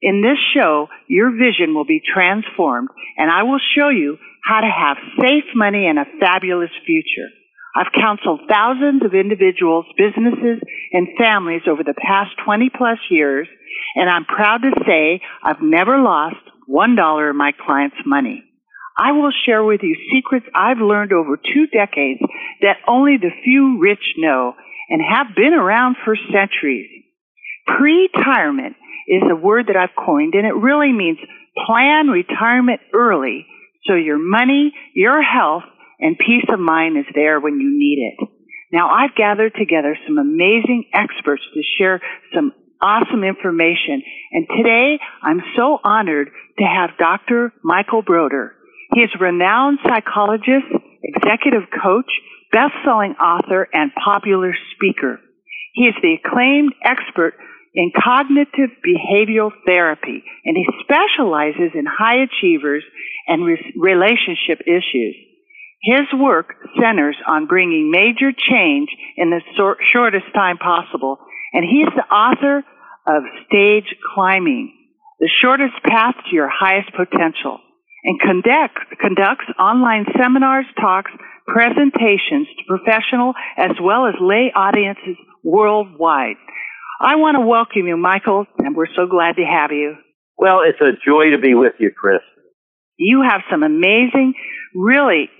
In this show, your vision will be transformed and I will show you how to have safe money and a fabulous future. I've counseled thousands of individuals, businesses, and families over the past 20 plus years, and I'm proud to say I've never lost one dollar of my clients' money. I will share with you secrets I've learned over two decades that only the few rich know and have been around for centuries. Pretirement is a word that I've coined and it really means plan retirement early so your money, your health, and peace of mind is there when you need it. Now I've gathered together some amazing experts to share some awesome information and today I'm so honored to have Dr. Michael Broder. He is a renowned psychologist, executive coach, best-selling author, and popular speaker. He is the acclaimed expert in cognitive behavioral therapy, and he specializes in high achievers and re- relationship issues. His work centers on bringing major change in the sor- shortest time possible, and he's the author of Stage Climbing, the shortest path to your highest potential, and conduct, conducts online seminars, talks, presentations to professional as well as lay audiences worldwide. I want to welcome you, Michael, and we're so glad to have you. Well, it's a joy to be with you, Kris. You have some amazing, really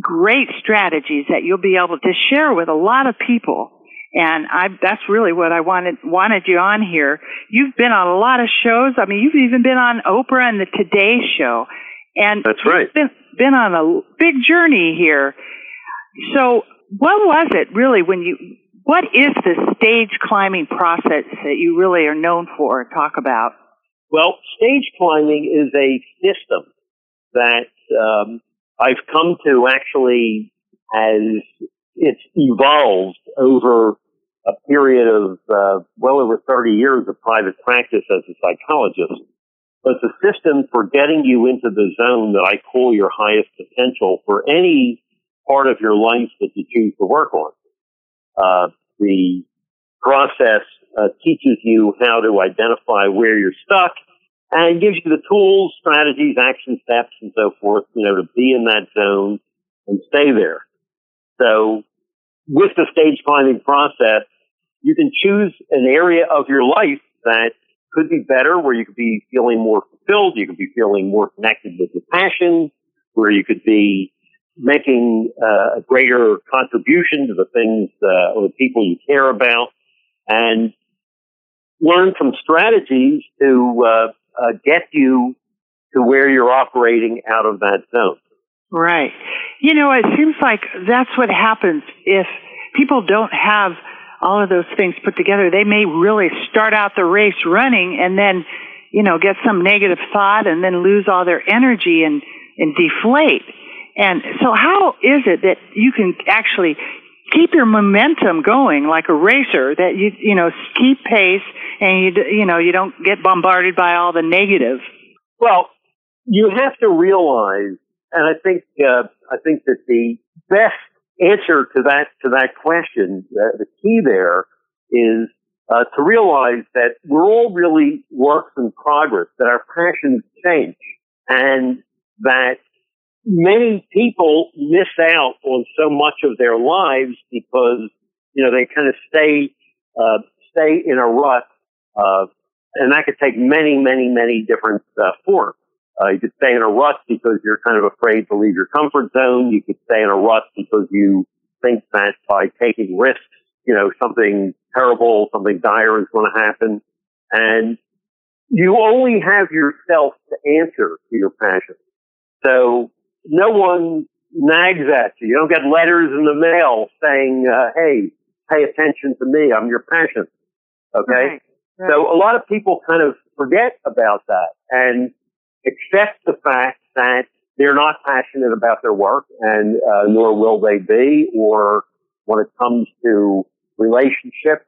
great strategies that you'll be able to share with a lot of people. And I, that's really what I wanted, wanted you on here. You've been on a lot of shows. I mean, you've even been on Oprah and the Today Show. And that's right. Been, been on a big journey here. So what was it really when you, what is the stage climbing process that you really are known for talk about? Well, stage climbing is a system that um, I've come to actually as it's evolved over a period of uh, well over 30 years of private practice as a psychologist. But it's a system for getting you into the zone that I call your highest potential for any part of your life that you choose to work on. Uh, the process uh, teaches you how to identify where you're stuck and gives you the tools, strategies, action steps, and so forth, you know, to be in that zone and stay there. So with the stage climbing process, you can choose an area of your life that could be better, where you could be feeling more fulfilled, you could be feeling more connected with your passion, where you could be making uh, a greater contribution to the things uh, or the people you care about, and learn some strategies to uh, uh, get you to where you're operating out of that zone. Right. You know, it seems like that's what happens if people don't have all of those things put together. They may really start out the race running and then, you know, get some negative thought and then lose all their energy and, and deflate. And so how is it that you can actually keep your momentum going like a racer that you, you know, keep pace and you you know you don't get bombarded by all the negative. Well, you have to realize, and I think uh, I think that the best answer to that to that question, uh, the key there is uh, to realize that we're all really works in progress, that our passions change, and that many people miss out on so much of their lives because you know they kind of stay uh, stay in a rut uh, and that could take many, many, many different uh, forms. Uh, you could stay in a rut because you're kind of afraid to leave your comfort zone. You could stay in a rut because you think that by taking risks, you know, something terrible, something dire is going to happen. And you only have yourself to answer to your passion. So no one nags at you. You don't get letters in the mail saying, uh, hey, pay attention to me. I'm your passion. Okay. Right. So a lot of people kind of forget about that and accept the fact that they're not passionate about their work and uh, nor will they be or when it comes to relationships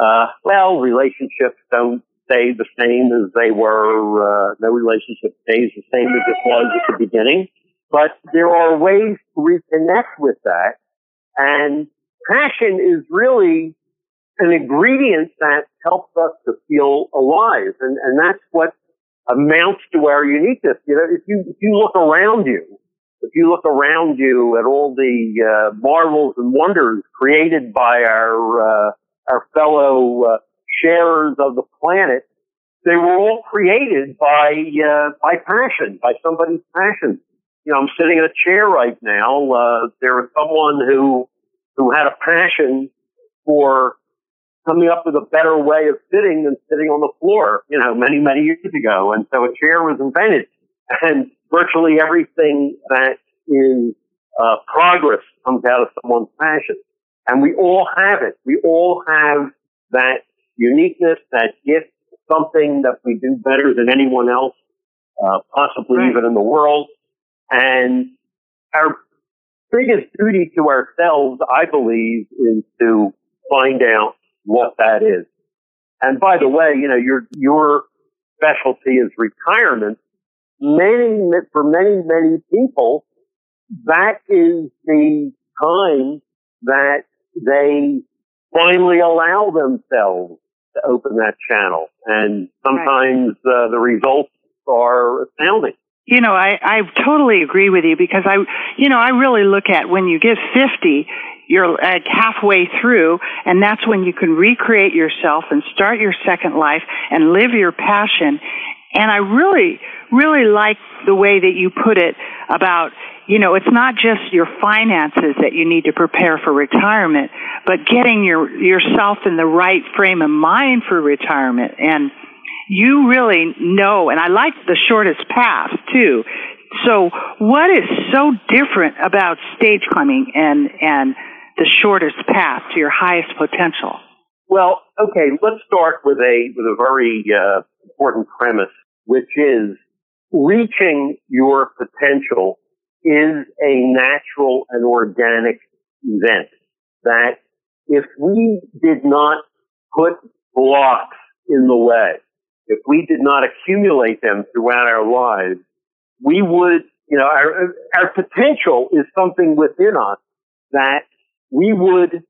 uh, well relationships don't stay the same as they were uh, no relationship stays the same as it was at the beginning but there are ways to reconnect with that and passion is really an ingredient that helps us to feel alive. And, and that's what amounts to our uniqueness. You know, if you, if you look around you, if you look around you at all the uh, marvels and wonders created by our, uh, our fellow uh, sharers of the planet, they were all created by, uh, by passion, by somebody's passion. You know, I'm sitting in a chair right now. Uh, there was someone who, who had a passion for coming up with a better way of sitting than sitting on the floor, you know, many, many years ago. And so a chair was invented and virtually everything that is uh, progress comes out of someone's passion. And we all have it. We all have that uniqueness, that gift, something that we do better than anyone else, uh, possibly right. even in the world. And our biggest duty to ourselves, I believe, is to find out what that is. And by the way, you know, your, your specialty is retirement. Many, for many, many people, that is the time that they finally allow themselves to open that channel. And sometimes uh, the results are astounding. You know, I, I totally agree with you because I, you know, I really look at when you get 50, you're like halfway through and that's when you can recreate yourself and start your second life and live your passion. And I really, really like the way that you put it about, you know, it's not just your finances that you need to prepare for retirement, but getting your, yourself in the right frame of mind for retirement. And you really know, and I like the shortest path too. So what is so different about stage climbing and, and the shortest path to your highest potential? Well, okay, let's start with a, with a very uh, important premise, which is reaching your potential is a natural and organic event that if we did not put blocks in the way, if we did not accumulate them throughout our lives, we would, you know, our, our potential is something within us that we would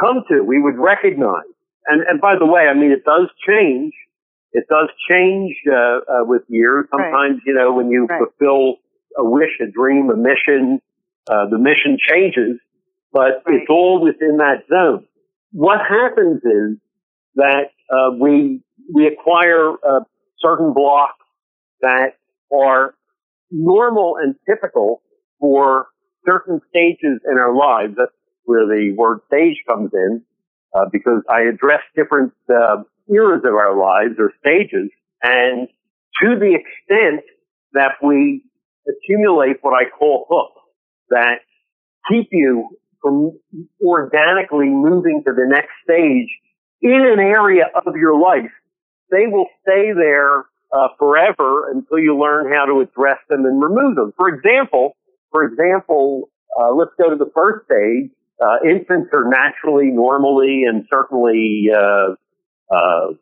come to, we would recognize. And, and by the way, I mean, it does change. It does change, uh, uh, with years. Sometimes, right. you know, when you right. fulfill a wish, a dream, a mission, uh, the mission changes, but right. it's all within that zone. What happens is that, uh, we we acquire uh, certain blocks that are normal and typical for certain stages in our lives. That's where the word stage comes in, uh, because I address different uh, eras of our lives or stages, and to the extent that we accumulate what I call hooks that keep you from organically moving to the next stage in an area of your life they will stay there uh, forever until you learn how to address them and remove them. For example, for example, uh, let's go to the first stage. Uh, infants are naturally, normally, and certainly uh, uh,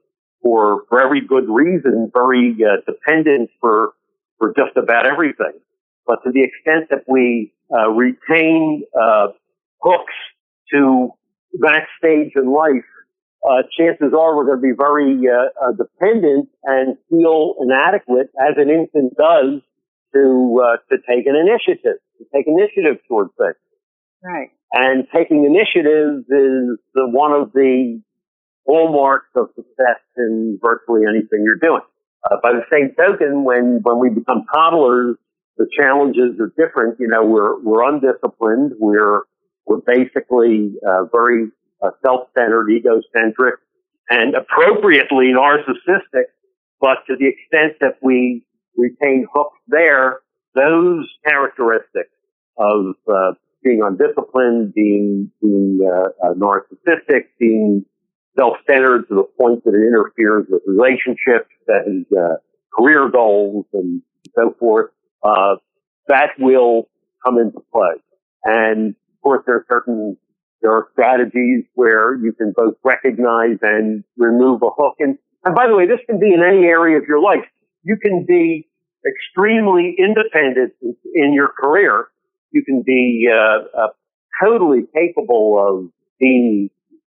for for every good reason, very uh, dependent for for just about everything. But to the extent that we retain hooks to that stage in life, uh, chances are we're going to be very uh, uh, dependent and feel inadequate, as an infant does, to uh, to take an initiative, to take initiative towards things. Right. And taking initiative is the, one of the hallmarks of success in virtually anything you're doing. Uh, by the same token, when when we become toddlers, the challenges are different. You know, we're we're undisciplined. We're we're basically uh, very uh, self-centered, egocentric, and appropriately narcissistic. But to the extent that we retain hooks there, those characteristics of uh, being undisciplined, being being uh, uh, narcissistic, being self-centered to the point that it interferes with relationships and uh, career goals and so forth, uh, that will come into play. And of course, there are certain there are strategies where you can both recognize and remove a hook. And, and by the way, this can be in any area of your life. You can be extremely independent in your career. You can be uh, uh, totally capable of being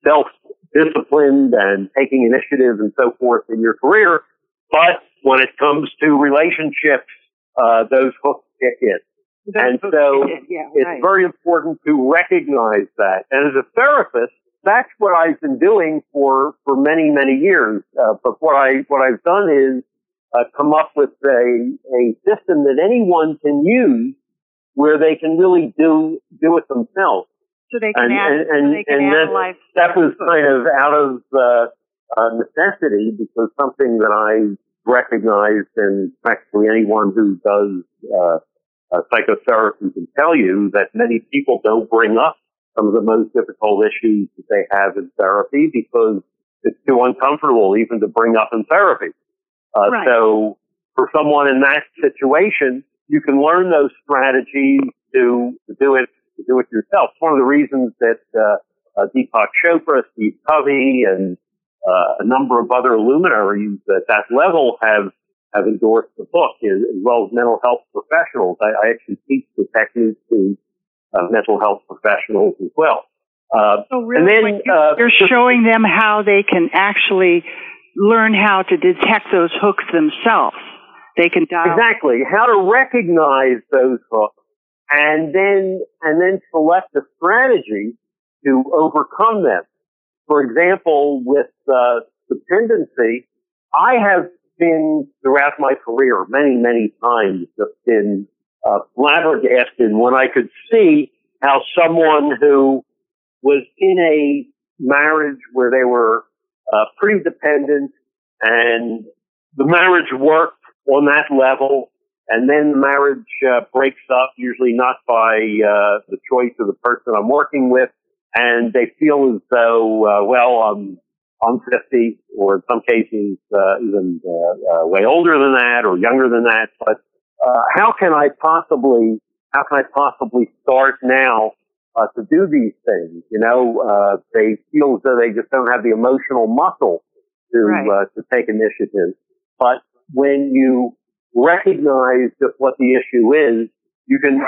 self-disciplined and taking initiative and so forth in your career. But when it comes to relationships, uh, those hooks kick in and so yeah, it's right. very important to recognize that. And as a therapist, that's what I've been doing for, for many, many years. Uh, but what I, what I've done is uh, come up with a, a system that anyone can use where they can really do, do it themselves. So they can, And, add, and, so and, they can and that, analyze. that was kind of out of, uh, uh, necessity because something that I recognized and practically anyone who does, uh, psychotherapy can tell you that many people don't bring up some of the most difficult issues that they have in therapy because it's too uncomfortable even to bring up in therapy. Uh, Right. So for someone in that situation, you can learn those strategies to, to do it to do it yourself. It's one of the reasons that uh, uh, Deepak Chopra, Steve Covey, and uh, a number of other luminaries at that level have have endorsed the book, as, well as mental health professionals. I, I actually teach the techniques to uh, mental health professionals as well. Uh, So really, and then, you- uh, you're just- showing them how they can actually learn how to detect those hooks themselves. They can dial. Exactly. How to recognize those hooks and then, and then select a strategy to overcome them. For example, with, uh, dependency, I have been throughout my career many, many times just been, uh, flabbergasted when I could see how someone who was in a marriage where they were, uh, pretty dependent and the marriage worked on that level, and then the marriage uh, breaks up, usually not by uh, the choice of the person I'm working with, and they feel as though, uh, well, I'm I'm 50, or in some cases uh, even uh, uh, way older than that, or younger than that. But uh, how can I possibly how can I possibly start now uh, to do these things? You know, uh, they feel as though they just don't have the emotional muscle to Right. uh, to take initiative. But when you recognize just what the issue is, you can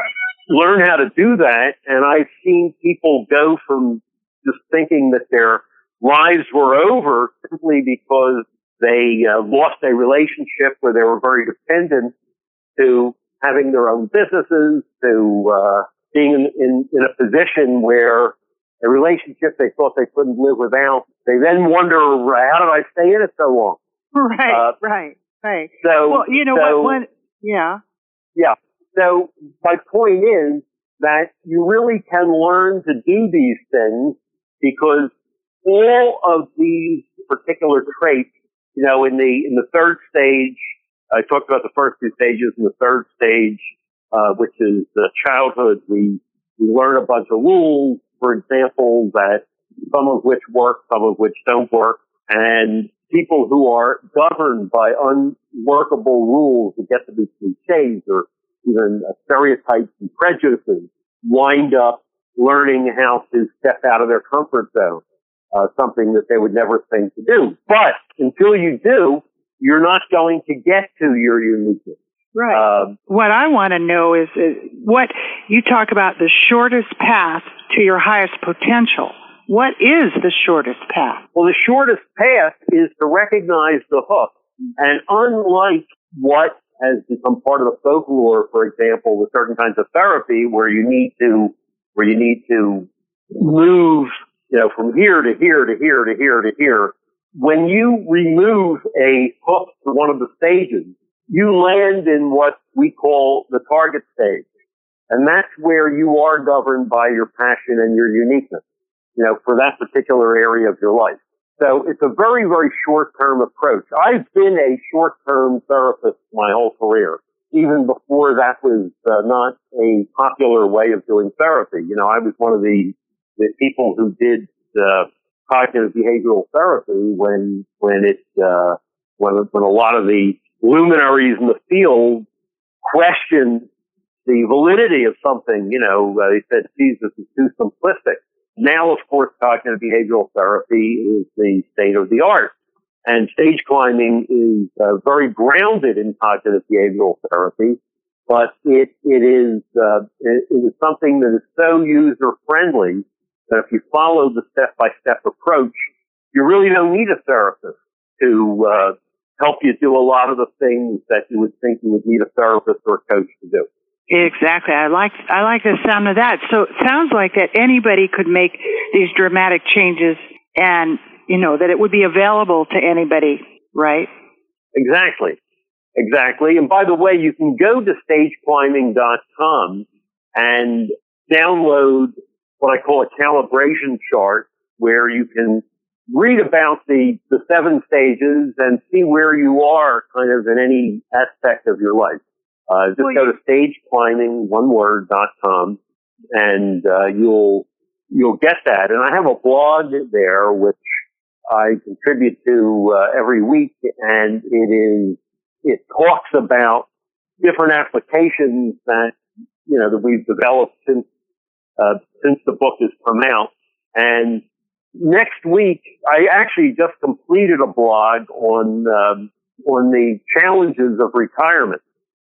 learn how to do that. And I've seen people go from just thinking that their lives were over simply because they uh, lost a relationship where they were very dependent to having their own businesses, to uh, being in, in, in a position where a relationship they thought they couldn't live without. They then wonder, how did I stay in it so long? Right, Uh, right, right. So, Well, you know so, what? One, yeah. Yeah. So my point is that you really can learn to do these things because all of these particular traits, you know, in the, in the third stage, I talked about the first two stages. In the third stage, uh, which is the childhood, we, we learn a bunch of rules, for example, that some of which work, some of which don't work. And people who are governed by unworkable rules that get to be cliches or even stereotypes and prejudices wind up learning how to step out of their comfort zone, uh, something that they would never think to do. But until you do, you're not going to get to your uniqueness. Right. Um, what I want to know is, is what you talk about the shortest path to your highest potential. What is the shortest path? Well, the shortest path is to recognize the hook. And unlike what has become part of the folklore, for example, with certain kinds of therapy where you need to, where you need to move, you know, from here to here to here to here to here, when you remove a hook to one of the stages, you land in what we call the target stage. And that's where you are governed by your passion and your uniqueness, you know, for that particular area of your life. So it's a very, very short-term approach. I've been a short-term therapist my whole career, even before that was uh, not a popular way of doing therapy. You know, I was one of the, the people who did uh, cognitive behavioral therapy when when it uh, when when a lot of the luminaries in the field questioned the validity of something. You know, uh, they said, "Geez, this is too simplistic." Now, of course, cognitive behavioral therapy is the state of the art. And stage climbing is uh, very grounded in cognitive behavioral therapy, but it, it is, uh, it, it is something that is so user friendly that if you follow the step by step approach, you really don't need a therapist to, uh, help you do a lot of the things that you would think you would need a therapist or a coach to do. Exactly. I like I like the sound of that. So it sounds like that anybody could make these dramatic changes and you know that it would be available to anybody, right? Exactly. Exactly. And by the way, you can go to stageclimbing.com and download what I call a calibration chart where you can read about the, the seven stages and see where you are kind of in any aspect of your life. Uh, just well, go to stageclimbing, one word, dot com, and uh, you'll you'll get that. And I have a blog there which I contribute to uh, every week, and it is it talks about different applications that you know that we've developed since uh, since the book has come out. And next week, I actually just completed a blog on um, on the challenges of retirement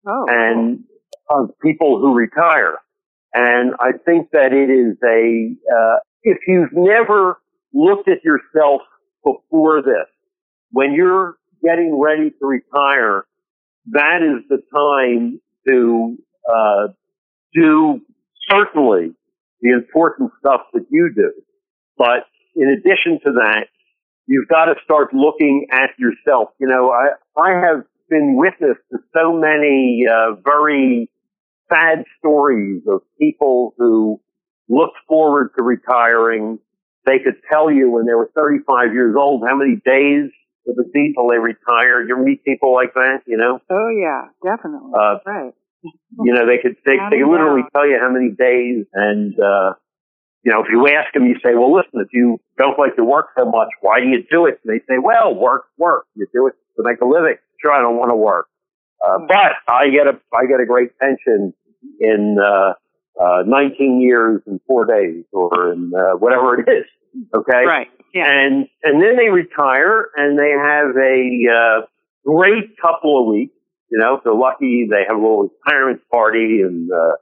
oh, and of people who retire. And I think that it is a, uh, if you've never looked at yourself before this, when you're getting ready to retire, that is the time to, uh, do certainly the important stuff that you do. But in addition to that, you've got to start looking at yourself. You know, I, I have been witness to so many uh, very sad stories of people who looked forward to retiring. They could tell you when they were 35 years old how many days it would be till they retired. You meet people like that, you know? Oh yeah, definitely. Uh, right. You know, they could they, they could literally tell you how many days, and uh, you know, if you ask them, you say, "Well, listen, if you don't like to work so much, why do you do it?" And they say, "Well, work, work. You do it to make a living." sure I don't want to work. Uh, hmm. but I get a, I get a great pension in, uh, uh, 19 years and four days or in, uh, whatever it is. Okay. Right. Yeah. And, and then they retire and they have a, uh, great couple of weeks. You know, if they're lucky, they have a little retirement party and, uh,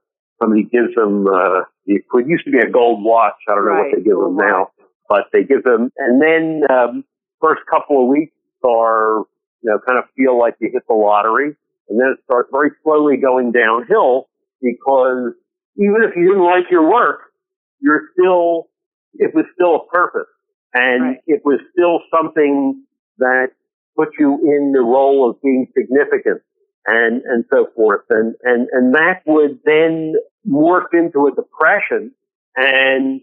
somebody gives them, uh, it used to be a gold watch. I don't know right. what they give them now, but they give them, and then, um, first couple of weeks are you know, kind of feel like you hit the lottery. And then it starts very slowly going downhill because even if you didn't like your work, you're still, it was still a purpose and right. it was still something that put you in the role of being significant and, and so forth. And, and, and that would then morph into a depression and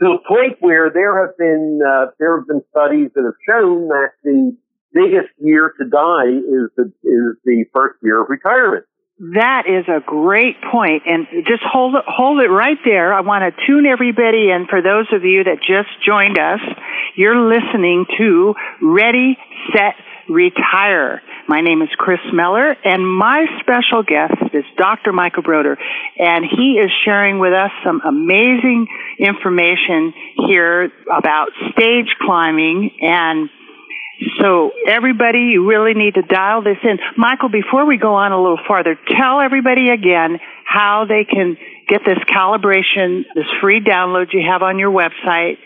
to the point where there have been, uh, there have been studies that have shown that the biggest year to die is the is the first year of retirement. That is a great point, and just hold it hold it right there. I want to tune everybody in. For those of you that just joined us, you're listening to Ready, Set, Retire. My name is Kris Miller, and my special guest is Dr. Michael Broder, and he is sharing with us some amazing information here about stage climbing and so everybody, you really need to dial this in. Michael, before we go on a little farther, tell everybody again how they can get this calibration, this free download you have on your website,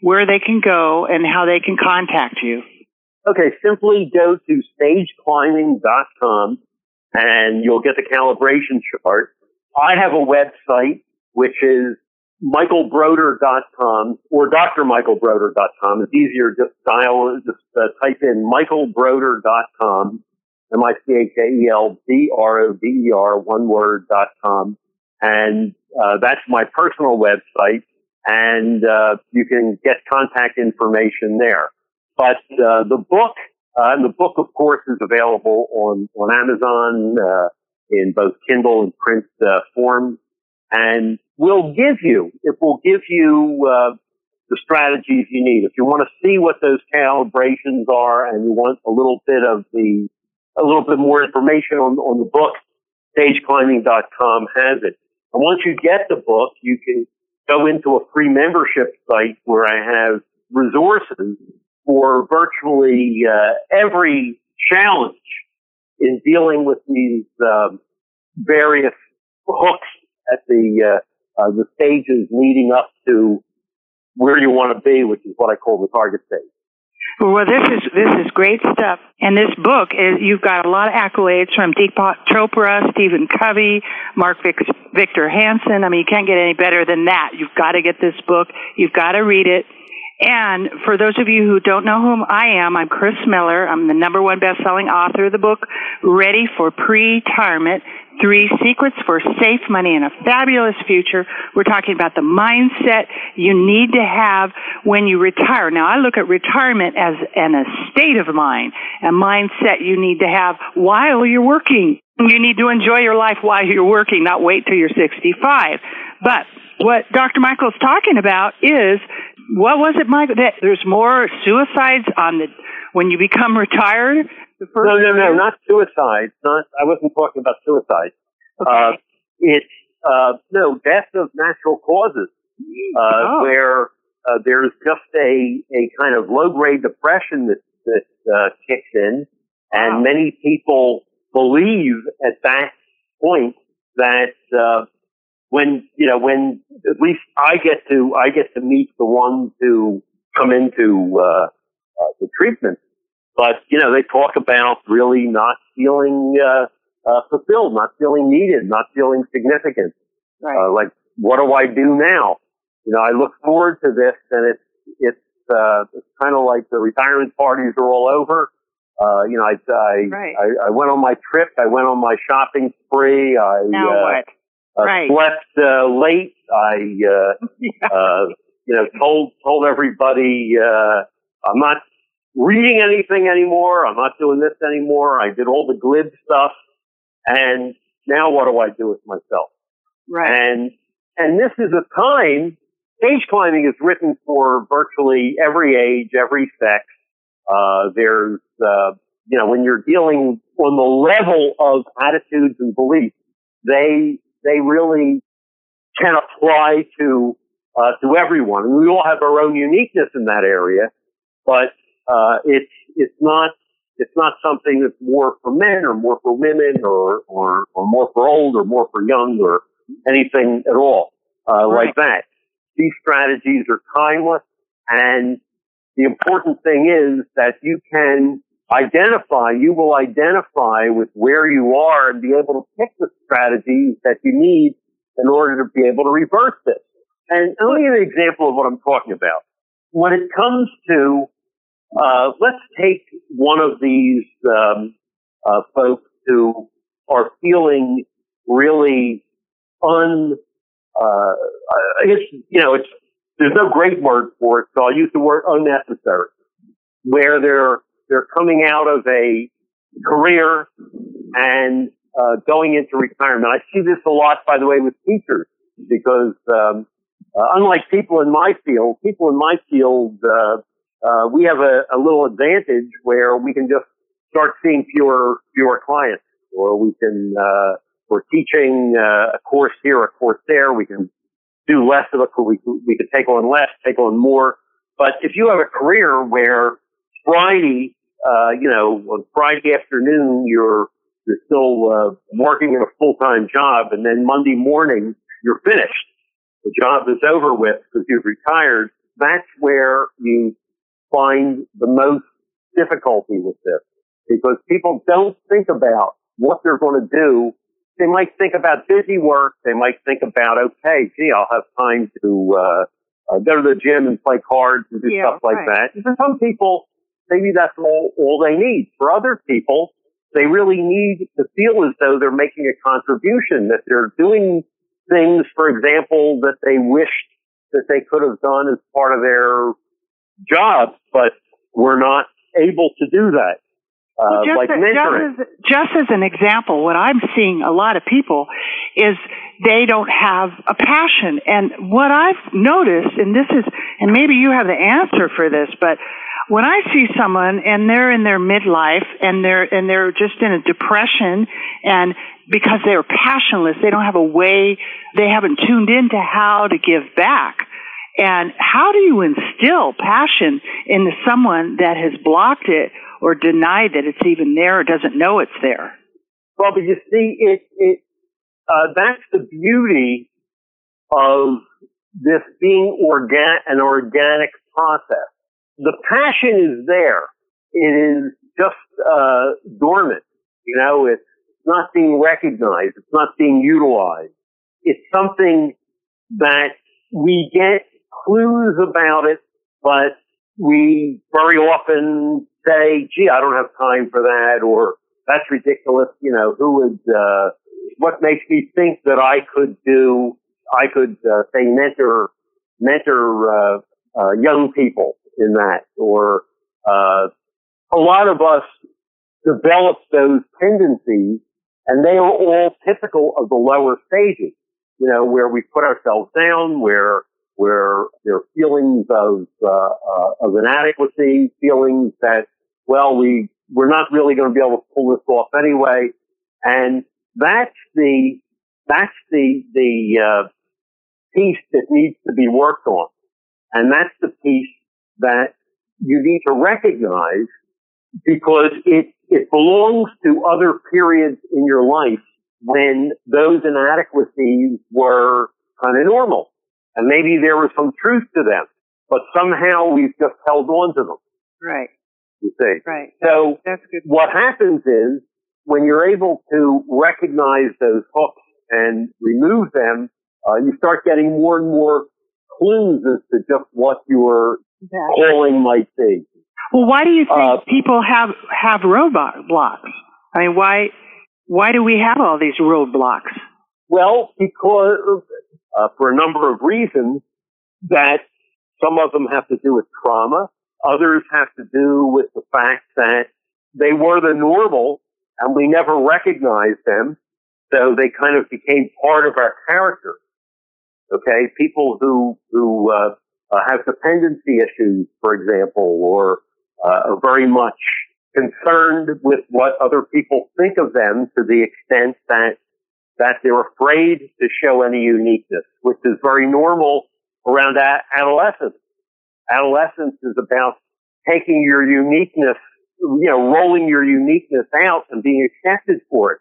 where they can go and how they can contact you. Okay, simply go to stageclimbing.com and you'll get the calibration chart. I have a website which is michaelbroder.com or drmichaelbroder.com. It's easier just dial, just uh, type in michaelbroder.com, M-I-C-H-A-E-L-B-R-O-D-E-R, one word, dot com. And, uh, that's my personal website and, uh, you can get contact information there. But, uh, the book, uh, and the book, of course, is available on, on Amazon, uh, in both Kindle and print, uh, form and will give you, it will give you uh, the strategies you need. If you want to see what those calibrations are and you want a little bit of the, a little bit more information on, on the book, stageclimbing.com has it. And once you get the book, you can go into a free membership site where I have resources for virtually uh, every challenge in dealing with these um, various hooks at the uh, uh, the stages leading up to where you want to be, which is what I call the target stage. Well, this is this is great stuff, and this book is you've got a lot of accolades from Deepak Chopra, Stephen Covey, Mark Victor Hansen. I mean, you can't get any better than that. You've got to get this book. You've got to read it. And for those of you who don't know whom I am, I'm Kris Miller. I'm the number one best-selling author of the book Ready for Pretirement Three Secrets for Safe Money and a Fabulous Future. We're talking about the mindset you need to have when you retire. Now, I look at retirement as an a state of mind, a mindset you need to have while you're working. You need to enjoy your life while you're working, not wait till you're 65. But what Dr. Michael's talking about is what was it, Michael? That there's more suicides on the when you become retired. The first no, no, no, not suicide. Not. I wasn't talking about suicide. Okay. Uh, it's uh, no death of natural causes, uh, oh. where uh, there's just a a kind of low grade depression that that uh, kicks in, and wow. many people believe at that point that uh, when you know when at least I get to I get to meet the ones who come into uh, uh, the treatment, but you know they talk about really not feeling uh, uh, fulfilled, not feeling needed, not feeling significant. Right. Uh, like what do I do now? You know, I look forward to this, and it's it's uh, it's kind of like the retirement parties are all over. Uh, you know, I I, right. I I went on my trip. I went on my shopping spree. I now uh, what? uh, right. slept uh, late. I, uh, yeah. uh, you know, told told everybody uh, I'm not reading anything anymore. I'm not doing this anymore. I did all the glib stuff, and now what do I do with myself? Right. And and this is a time. Stage climbing is written for virtually every age, every sex. Uh, there's, uh, you know, when you're dealing on the level of attitudes and beliefs, they they really can apply to uh, to everyone. And we all have our own uniqueness in that area, but uh, it's it's not it's not something that's more for men or more for women or or, or more for old or more for young or anything at all uh, right. like that. These strategies are timeless, and the important thing is that you can identify, you will identify with where you are and be able to pick the strategies that you need in order to be able to reverse this. And let me give you an example of what I'm talking about. When it comes to, uh, let's take one of these um, uh, folks who are feeling really un, uh, it's you know, it's there's no great word for it, so I'll use the word unnecessary, where they're they're coming out of a career and uh, going into retirement. I see this a lot, by the way, with teachers because um, uh, unlike people in my field, people in my field, uh, uh, we have a, a, little advantage where we can just start seeing fewer fewer clients, or we can uh, we're teaching uh, a course here, a course there. We can do less of it. We we can take on less, take on more. But if you have a career where Friday uh, you know, on Friday afternoon, you're, you're still, uh, working in a full-time job and then Monday morning, you're finished. The job is over with because you've retired. That's where you find the most difficulty with this because people don't think about what they're going to do. They might think about busy work. They might think about, okay, gee, I'll have time to, uh, uh, go to the gym and play cards and do yeah, stuff like right. that. For some people, maybe that's all, all they need. For other people, they really need to feel as though they're making a contribution, that they're doing things, for example, that they wished that they could have done as part of their job, but we're not able to do that. uh, well, just, like mentoring. just, as, just as an example, what I'm seeing a lot of people is they don't have a passion. And what I've noticed, and this is, and maybe you have the answer for this, but when I see someone and they're in their midlife and they're, and they're just in a depression and because they're passionless, they don't have a way, they haven't tuned into how to give back. And how do you instill passion into someone that has blocked it or denied that it's even there or doesn't know it's there? Well, but you see, it, it, uh, that's the beauty of this being organ- an organic process. The passion is there. It is just, uh, dormant. You know, it's not being recognized. It's not being utilized. It's something that we get clues about it, but we very often say, gee, I don't have time for that, or that's ridiculous. You know, who would, uh, what makes me think that I could do, I could, uh, say mentor, mentor, uh, uh, young people in that, or, uh, a lot of us develop those tendencies and they are all typical of the lower stages, you know, where we put ourselves down, where where there are feelings of uh, uh, of inadequacy, feelings that well we we're not really going to be able to pull this off anyway, and that's the that's the the uh, piece that needs to be worked on, and that's the piece that you need to recognize because it it belongs to other periods in your life when those inadequacies were kind of normal. And maybe there was some truth to them, but somehow we've just held on to them. Right. You see. Right. So That's good. what happens is when you're able to recognize those hooks and remove them, uh, you start getting more and more clues as to just what your calling might be. Well, why do you think Uh, people have have roadblocks? I mean, why why do we have all these roadblocks? Well, because uh, for a number of reasons that some of them have to do with trauma, others have to do with the fact that they were the normal and we never recognized them, so they kind of became part of our character. Okay, people who who uh, uh, have dependency issues, for example, or uh, are very much concerned with what other people think of them to the extent that that they're afraid to show any uniqueness, which is very normal around adolescence. Adolescence is about taking your uniqueness, you know, rolling your uniqueness out and being accepted for it.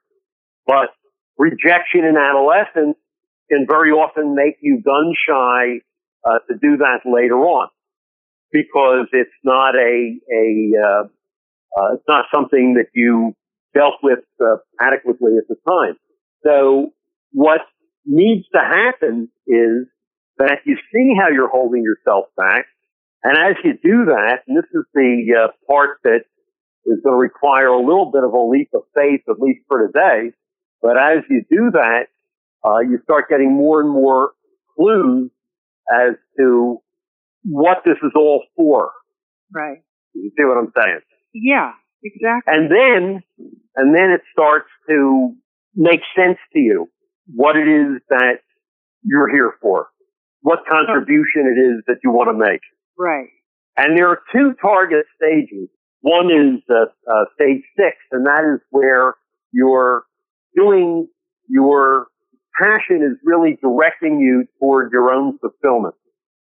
But rejection in adolescence can very often make you gun shy uh, to do that later on because it's not a a uh, uh, it's not something that you dealt with uh, adequately at the time. So what needs to happen is that you see how you're holding yourself back, and as you do that, and this is the uh, part that is going to require a little bit of a leap of faith, at least for today. But as you do that, uh, you start getting more and more clues as to what this is all for. Right. You see what I'm saying? Yeah. Exactly. And then, and then it starts to make sense to you what it is that you're here for, what contribution it is that you want to make. Right. And there are two target stages. One is uh, uh, stage six, and that is where you're doing your passion is really directing you toward your own fulfillment.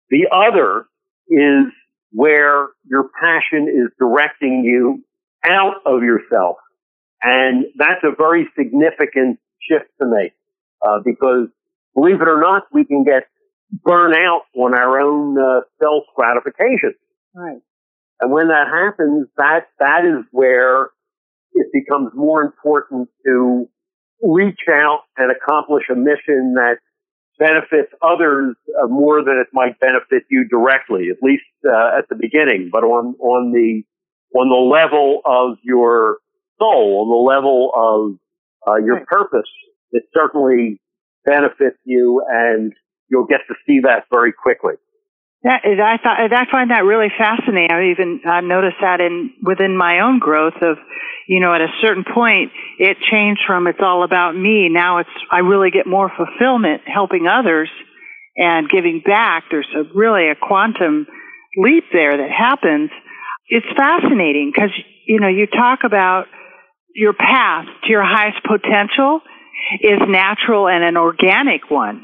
The other is where your passion is directing you out of yourself. And that's a very significant shift to make, uh, because believe it or not, we can get burn out on our own uh, self gratification. Right. And when that happens, that that is where it becomes more important to reach out and accomplish a mission that benefits others uh, more than it might benefit you directly, at least uh, at the beginning. But on on the on the level of your soul, on the level of uh, your Right. purpose, it certainly benefits you, and you'll get to see that very quickly. That is, I thought I find that really fascinating. I even uh, noticed that in within my own growth of, you know, at a certain point it changed from it's all about me. Now it's I really get more fulfillment helping others and giving back. There's a really a quantum leap there that happens. It's fascinating because you know you talk about your path to your highest potential is natural and an organic one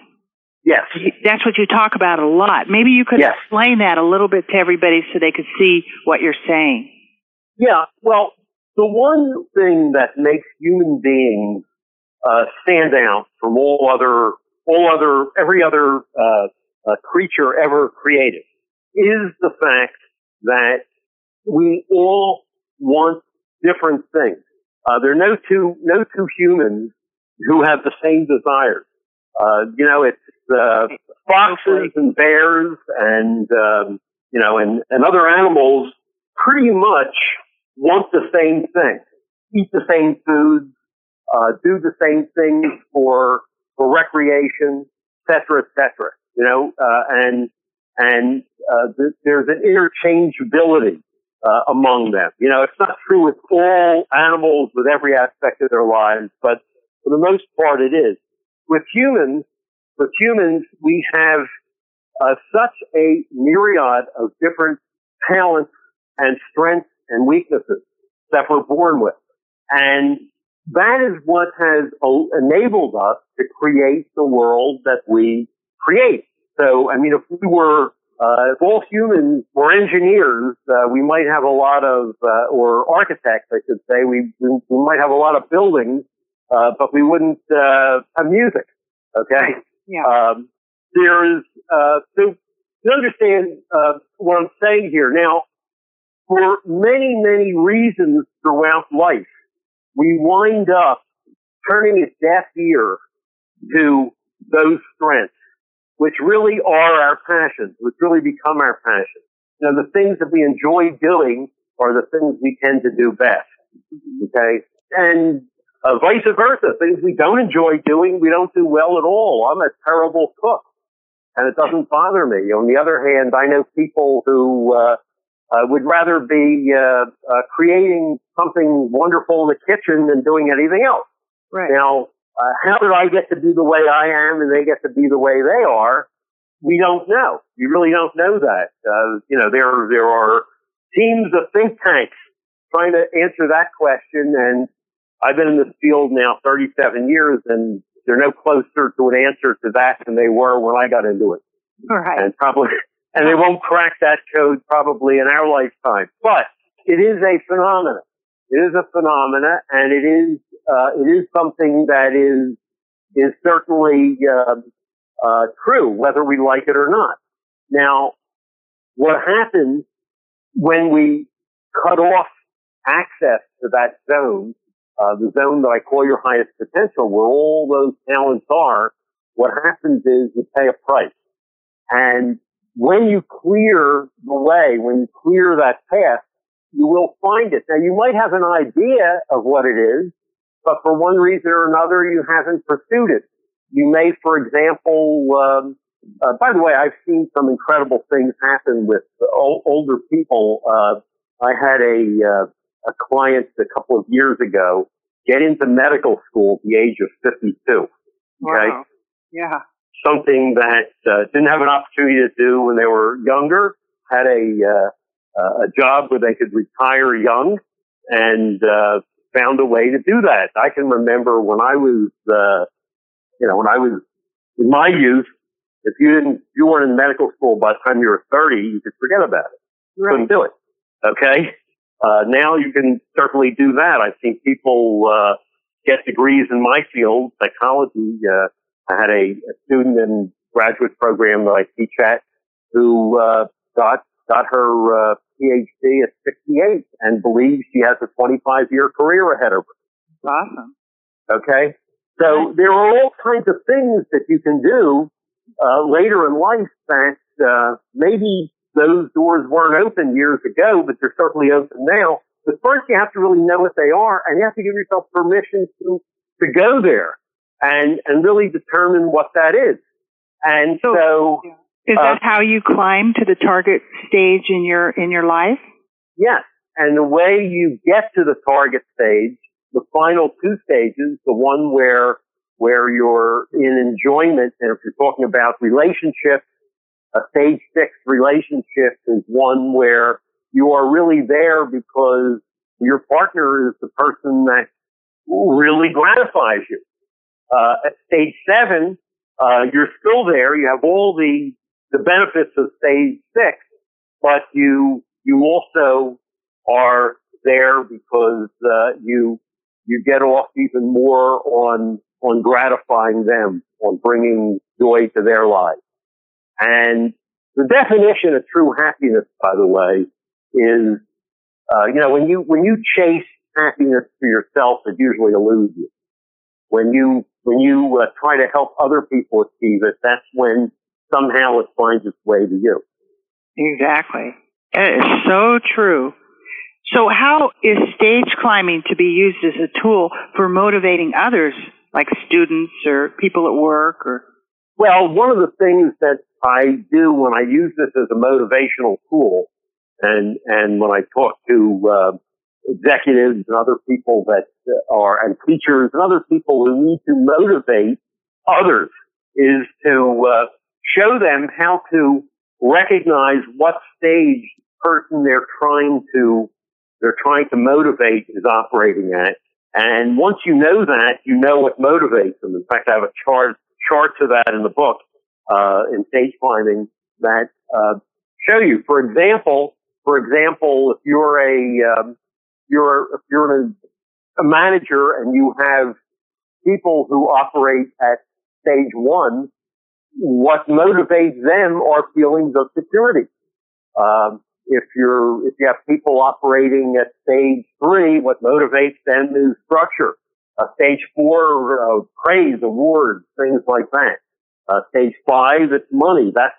Yes. That's what you talk about a lot. Maybe you could Yes. explain that a little bit to everybody so they could see what you're saying. Yeah. Well, the one thing that makes human beings uh, stand out from all other, all other, every other uh, uh, creature ever created is the fact that we all want different things. Uh, there are no two, no two humans who have the same desires. Uh, you know, it's uh, foxes and bears and um, you know and, and other animals pretty much want the same thing, eat the same foods, uh, do the same things for for recreation, etc., etc. You know, uh, and and uh, th- there's an interchangeability uh, among them. You know, it's not true with all animals with every aspect of their lives, but for the most part, it is. With humans, with humans, we have uh, such a myriad of different talents and strengths and weaknesses that we're born with. And that is what has enabled us to create the world that we create. So, I mean, if we were, uh, if all humans were engineers, uh, we might have a lot of, uh, or architects, I should say, we, we, we might have a lot of buildings, uh, but we wouldn't, uh, have music. Okay. Yeah. Um, there's, uh, so to understand, uh, what I'm saying here now, for many, many reasons throughout life, we wind up turning a deaf ear to those strengths, which really are our passions, which really become our passions. You know, the things that we enjoy doing are the things we tend to do best. Okay. And uh, vice versa, things we don't enjoy doing, we don't do well at all. I'm a terrible cook, and it doesn't bother me. On the other hand, I know people who uh, uh, would rather be uh, uh, creating something wonderful in the kitchen than doing anything else. Right. Now, uh, how did I get to be the way I am and they get to be the way they are? We don't know. You really don't know that. Uh, you know, there there are teams of think tanks trying to answer that question, and I've been in this field now 37 years, and they're no closer to an answer to that than they were when I got into it. Right. And probably, and they won't crack that code probably in our lifetime. But it is a phenomenon. It is a phenomena, and it is uh, it is something that is is certainly uh, uh, true, whether we like it or not. Now, what happens when we cut off access to that zone uh, the zone that I call your highest potential, where all those talents are, what happens is you pay a price. And when you clear the way, when you clear that path, you will find it. Now you might have an idea of what it is, but for one reason or another, you haven't pursued it. You may, for example, um, uh, by the way, I've seen some incredible things happen with o- older people. Uh, I had a uh, a client a couple of years ago get into medical school at the age of 52. Okay. Wow. Yeah. Something that uh, didn't have an opportunity to do when they were younger, had a, uh, a job where they could retire young and, uh, found a way to do that. I can remember when I was, uh, you know, when I was in my youth, if you didn't, if you weren't in medical school by the time you were 30, you could forget about it. Right. Couldn't do it. Okay. Uh, now you can certainly do that. I've seen people uh, get degrees in my field, psychology. Uh, I had a, a, student in graduate program that I teach at who uh, got got her uh, PhD at 68 and believes she has a 25 year career ahead of her. Awesome. Okay, so there are all kinds of things that you can do uh, later in life that maybe those doors weren't open years ago, but they're certainly open now. But first you have to really know what they are and you have to give yourself permission to, to go there and, and really determine what that is. And so, Is uh, that how you climb to the target stage in your in your life? Yes. And the way you get to the target stage, the final two stages, the one where where you're in enjoyment, and if you're talking about relationships, a stage six relationship is one where you are really there because your partner is the person that really gratifies you. Uh, at stage seven, uh, you're still there. You have all the the benefits of stage six, but you you also are there because uh, you you get off even more on on gratifying them, on bringing joy to their lives. And the definition of true happiness, by the way, is uh, you know when you when you chase happiness for yourself, it usually eludes you. When you when you uh, try to help other people achieve it, that's when somehow it finds its way to you. Exactly. It is so true. So how is stage climbing to be used as a tool for motivating others, like students or people at work or? Well, one of the things that I do when I use this as a motivational tool and, and when I talk to, uh, executives and other people that are, and teachers and other people who need to motivate others is to, uh, show them how to recognize what stage person they're trying to they're trying to motivate is operating at. And once you know that, you know what motivates them. In fact, I have a chart charts of that in the book uh, in stage climbing that uh, show you. For example, for example, if you're a um, you're if you're a, a manager and you have people who operate at stage one, what motivates them are feelings of security. Um, if you're if you have people operating at stage three, what motivates them is structure. Uh, stage four, uh, praise, awards, things like that. Uh, stage five, it's money. That's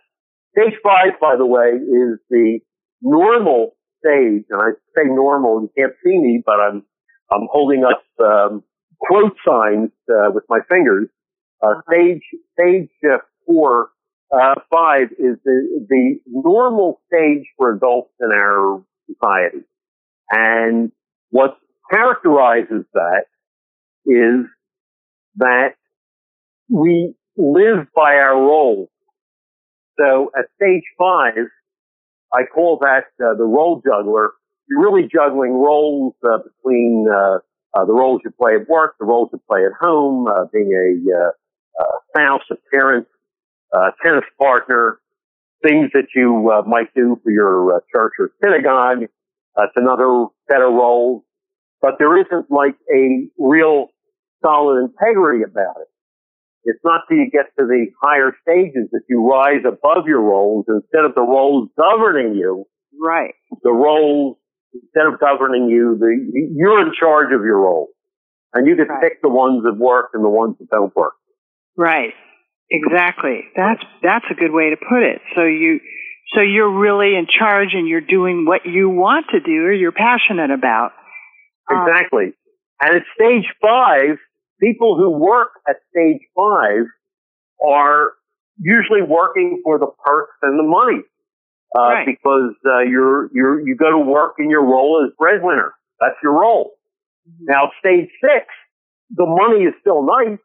stage five, by the way, is the normal stage, and I say normal. You can't see me, but I'm I'm holding up um, quote signs uh, with my fingers. Uh, stage stage uh, four, uh, five is the, the normal stage for adults in our society. And what characterizes that is that we live by our roles. So at stage five, I call that uh, the role juggler. You're really juggling roles uh, between uh, uh the roles you play at work, the roles you play at home, uh, being a uh, spouse, a parent, uh, tennis partner, things that you uh, might do for your uh, church or synagogue. That's another set of roles. But there isn't like a real solid integrity about it. It's not till you get to the higher stages that you rise above your roles instead of the roles governing you. Right. The roles, instead of governing you, the, you're in charge of your roles. And you can right. pick the ones that work and the ones that don't work. Right. Exactly. That's that's a good way to put it. So you so you're really in charge and you're doing what you want to do or you're passionate about. Um, exactly. Um, and at stage five, people who work at stage five are usually working for the perks and the money. Uh, right. because, uh, you're, you're, you go to work in your role as breadwinner. That's your role. Mm-hmm. Now, stage six, the money is still nice,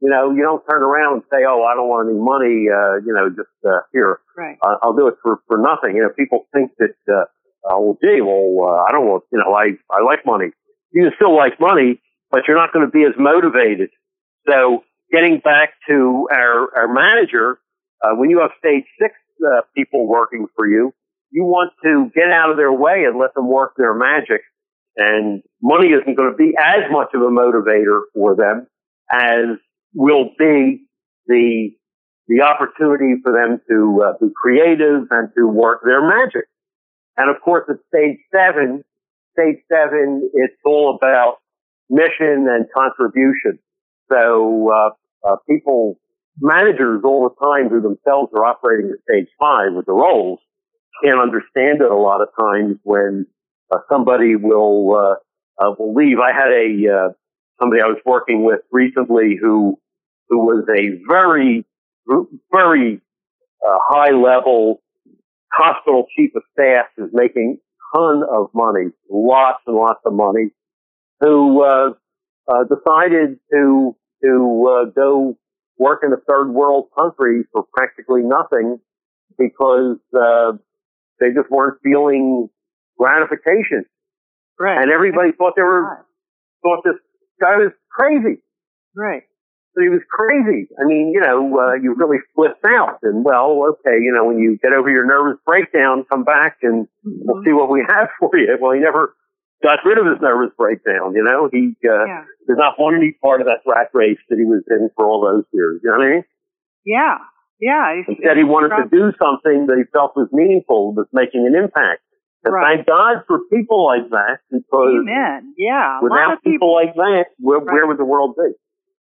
you know, you don't turn around and say, "Oh, I don't want any money." Uh, you know, just uh, here, right. uh, I'll do it for for nothing. You know, people think that, uh, oh, gee, well, uh, I don't want, you know, I I like money. You can still like money, but you're not going to be as motivated. So, getting back to our our manager, uh, when you have stage six uh, people working for you, you want to get out of their way and let them work their magic. And money isn't going to be as much of a motivator for them as will be the the opportunity for them to uh, be creative and to work their magic. And of course, at stage seven, stage seven, it's all about mission and contribution. So uh, uh, people, managers all the time who themselves are operating at stage five with the roles can't understand it a lot of times when uh, somebody will uh, uh, will leave. I had a somebody I was working with recently who who was a very, very uh, high level hospital chief of staff is making a ton of money, lots and lots of money, who uh, uh, decided to to uh, go work in a third world country for practically nothing because uh, they just weren't feeling gratification. Right. And everybody thought they were thought this guy was crazy. Right. So he was crazy. I mean, you know, uh, you really flipped out. And well, okay, you know, when you get over your nervous breakdown, come back and we'll see what we have for you. Well, he never got rid of his nervous breakdown. You know, he uh, Yeah. did not want any part of that rat race that he was in for all those years. You know what I mean? Yeah. Yeah. It's- Instead, he wanted to do something that he felt was meaningful, was making an impact. And Right. thank God for people like that, because Amen. Yeah. Without people people like that, where, where would the world be?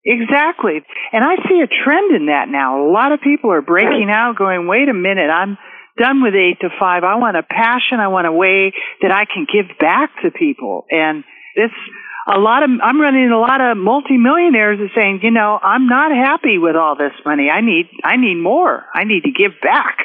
Exactly. And I see a trend in that now. A lot of people are breaking out going, wait a minute, I'm done with eight to five. I want a passion. I want a way that I can give back to people. And this, a lot of, I'm running a lot of multimillionaires are saying, you know, I'm not happy with all this money. I need, I need more. I need to give back.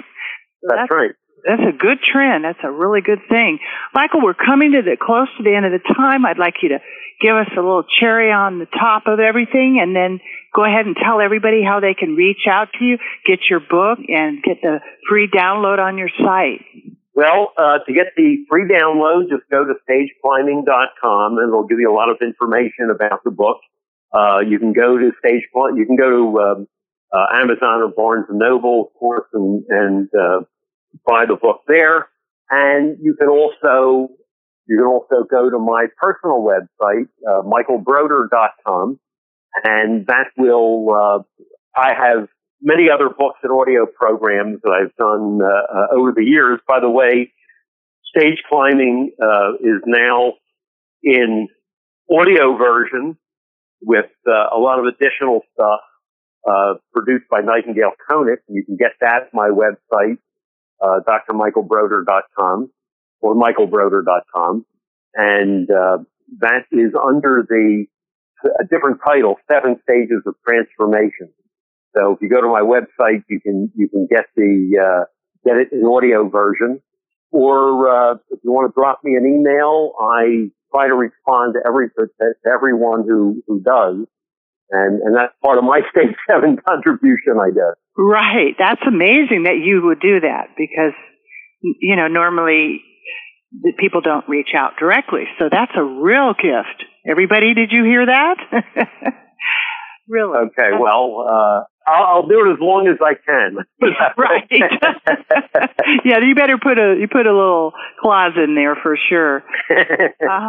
So That's right. That's a good trend. That's a really good thing. Michael, we're coming to the close to the end of the time. I'd like you to give us a little cherry on the top of everything and then go ahead and tell everybody how they can reach out to you, get your book and get the free download on your site. Well, uh, to get the free download, just go to stageclimbing.com and it'll give you a lot of information about the book. Uh, you can go to stage, you can go to um, uh, Amazon or Barnes and Noble, of course, and, and uh, buy the book there. And you can also you can also go to my personal website, uh, michaelbroder.com, and that will uh, I have many other books and audio programs that I've done uh, uh, over the years. By the way, stage climbing uh, is now in audio version with uh, a lot of additional stuff uh, produced by Nightingale Conant. You can get that at my website, uh, drmichaelbroder.com or michaelbroder.com. And uh, that is under the a different title, Seven Stages of Transformation. So if you go to my website, you can you can get the uh, get it in audio version, or uh, if you want to drop me an email, I try to respond to every to, to everyone who who does, and and that's part of my stage seven contribution, I guess. Right. That's amazing that you would do that because, you know, normally the people don't reach out directly. So that's a real gift. Everybody, did you hear that? really? Okay, well, uh, I'll, I'll do it as long as I can. right. yeah, you better put a you put a little clause in there for sure. Uh,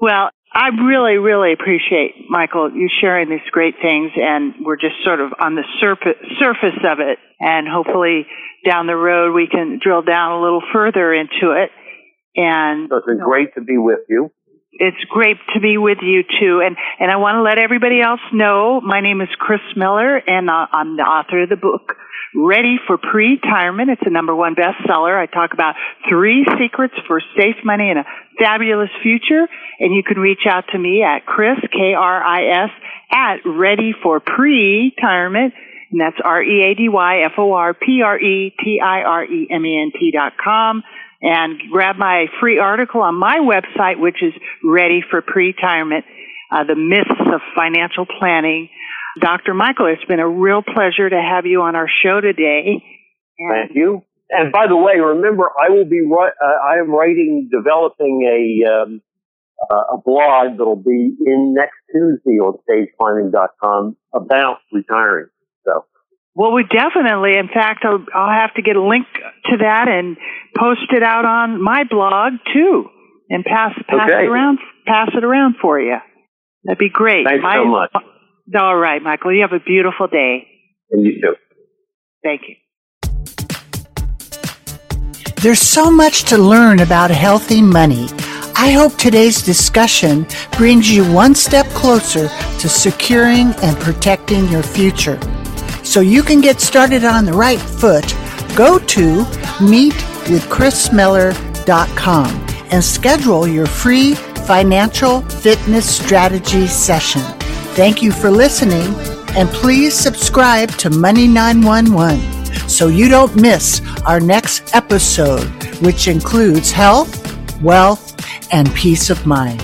well, I really, really appreciate Michael you sharing these great things, and we're just sort of on the surface surface of it, and hopefully down the road we can drill down a little further into it. And so it's been great to be with you. It's great to be with you too. And, and I want to let everybody else know my name is Kris Miller and uh, I'm the author of the book Ready for Pretirement. It's a number one bestseller. I talk about three secrets for safe money and a fabulous future. And you can reach out to me at Chris, K-R-I-S, at Ready for Pretirement. And that's R-E-A-D-Y-F-O-R-P-R-E-T-I-R-E-M-E-N-T dot com and grab my free article on my website, which is Ready for Pretirement, uh, the myths of financial planning. Dr. Michael, it's been a real pleasure to have you on our show today. And Thank you. And by the way, remember, I will be uh, I am writing, developing a um, uh, a blog that'll be in next Tuesday on stageclimbing.com about retiring. So Well, we definitely, in fact, I'll, I'll have to get a link to that and post it out on my blog too, and pass pass Okay. it around pass it around for you. That'd be great. Thanks My- so much. All right, Michael. You have a beautiful day. and you too. Thank you. There's so much to learn about healthy money. I hope today's discussion brings you one step closer to securing and protecting your future. So you can get started on the right foot, go to meetwithkrismiller.com and schedule your free financial fitness strategy session. Thank you for listening and please subscribe to Money 911 so you don't miss our next episode, which includes health, wealth, and peace of mind.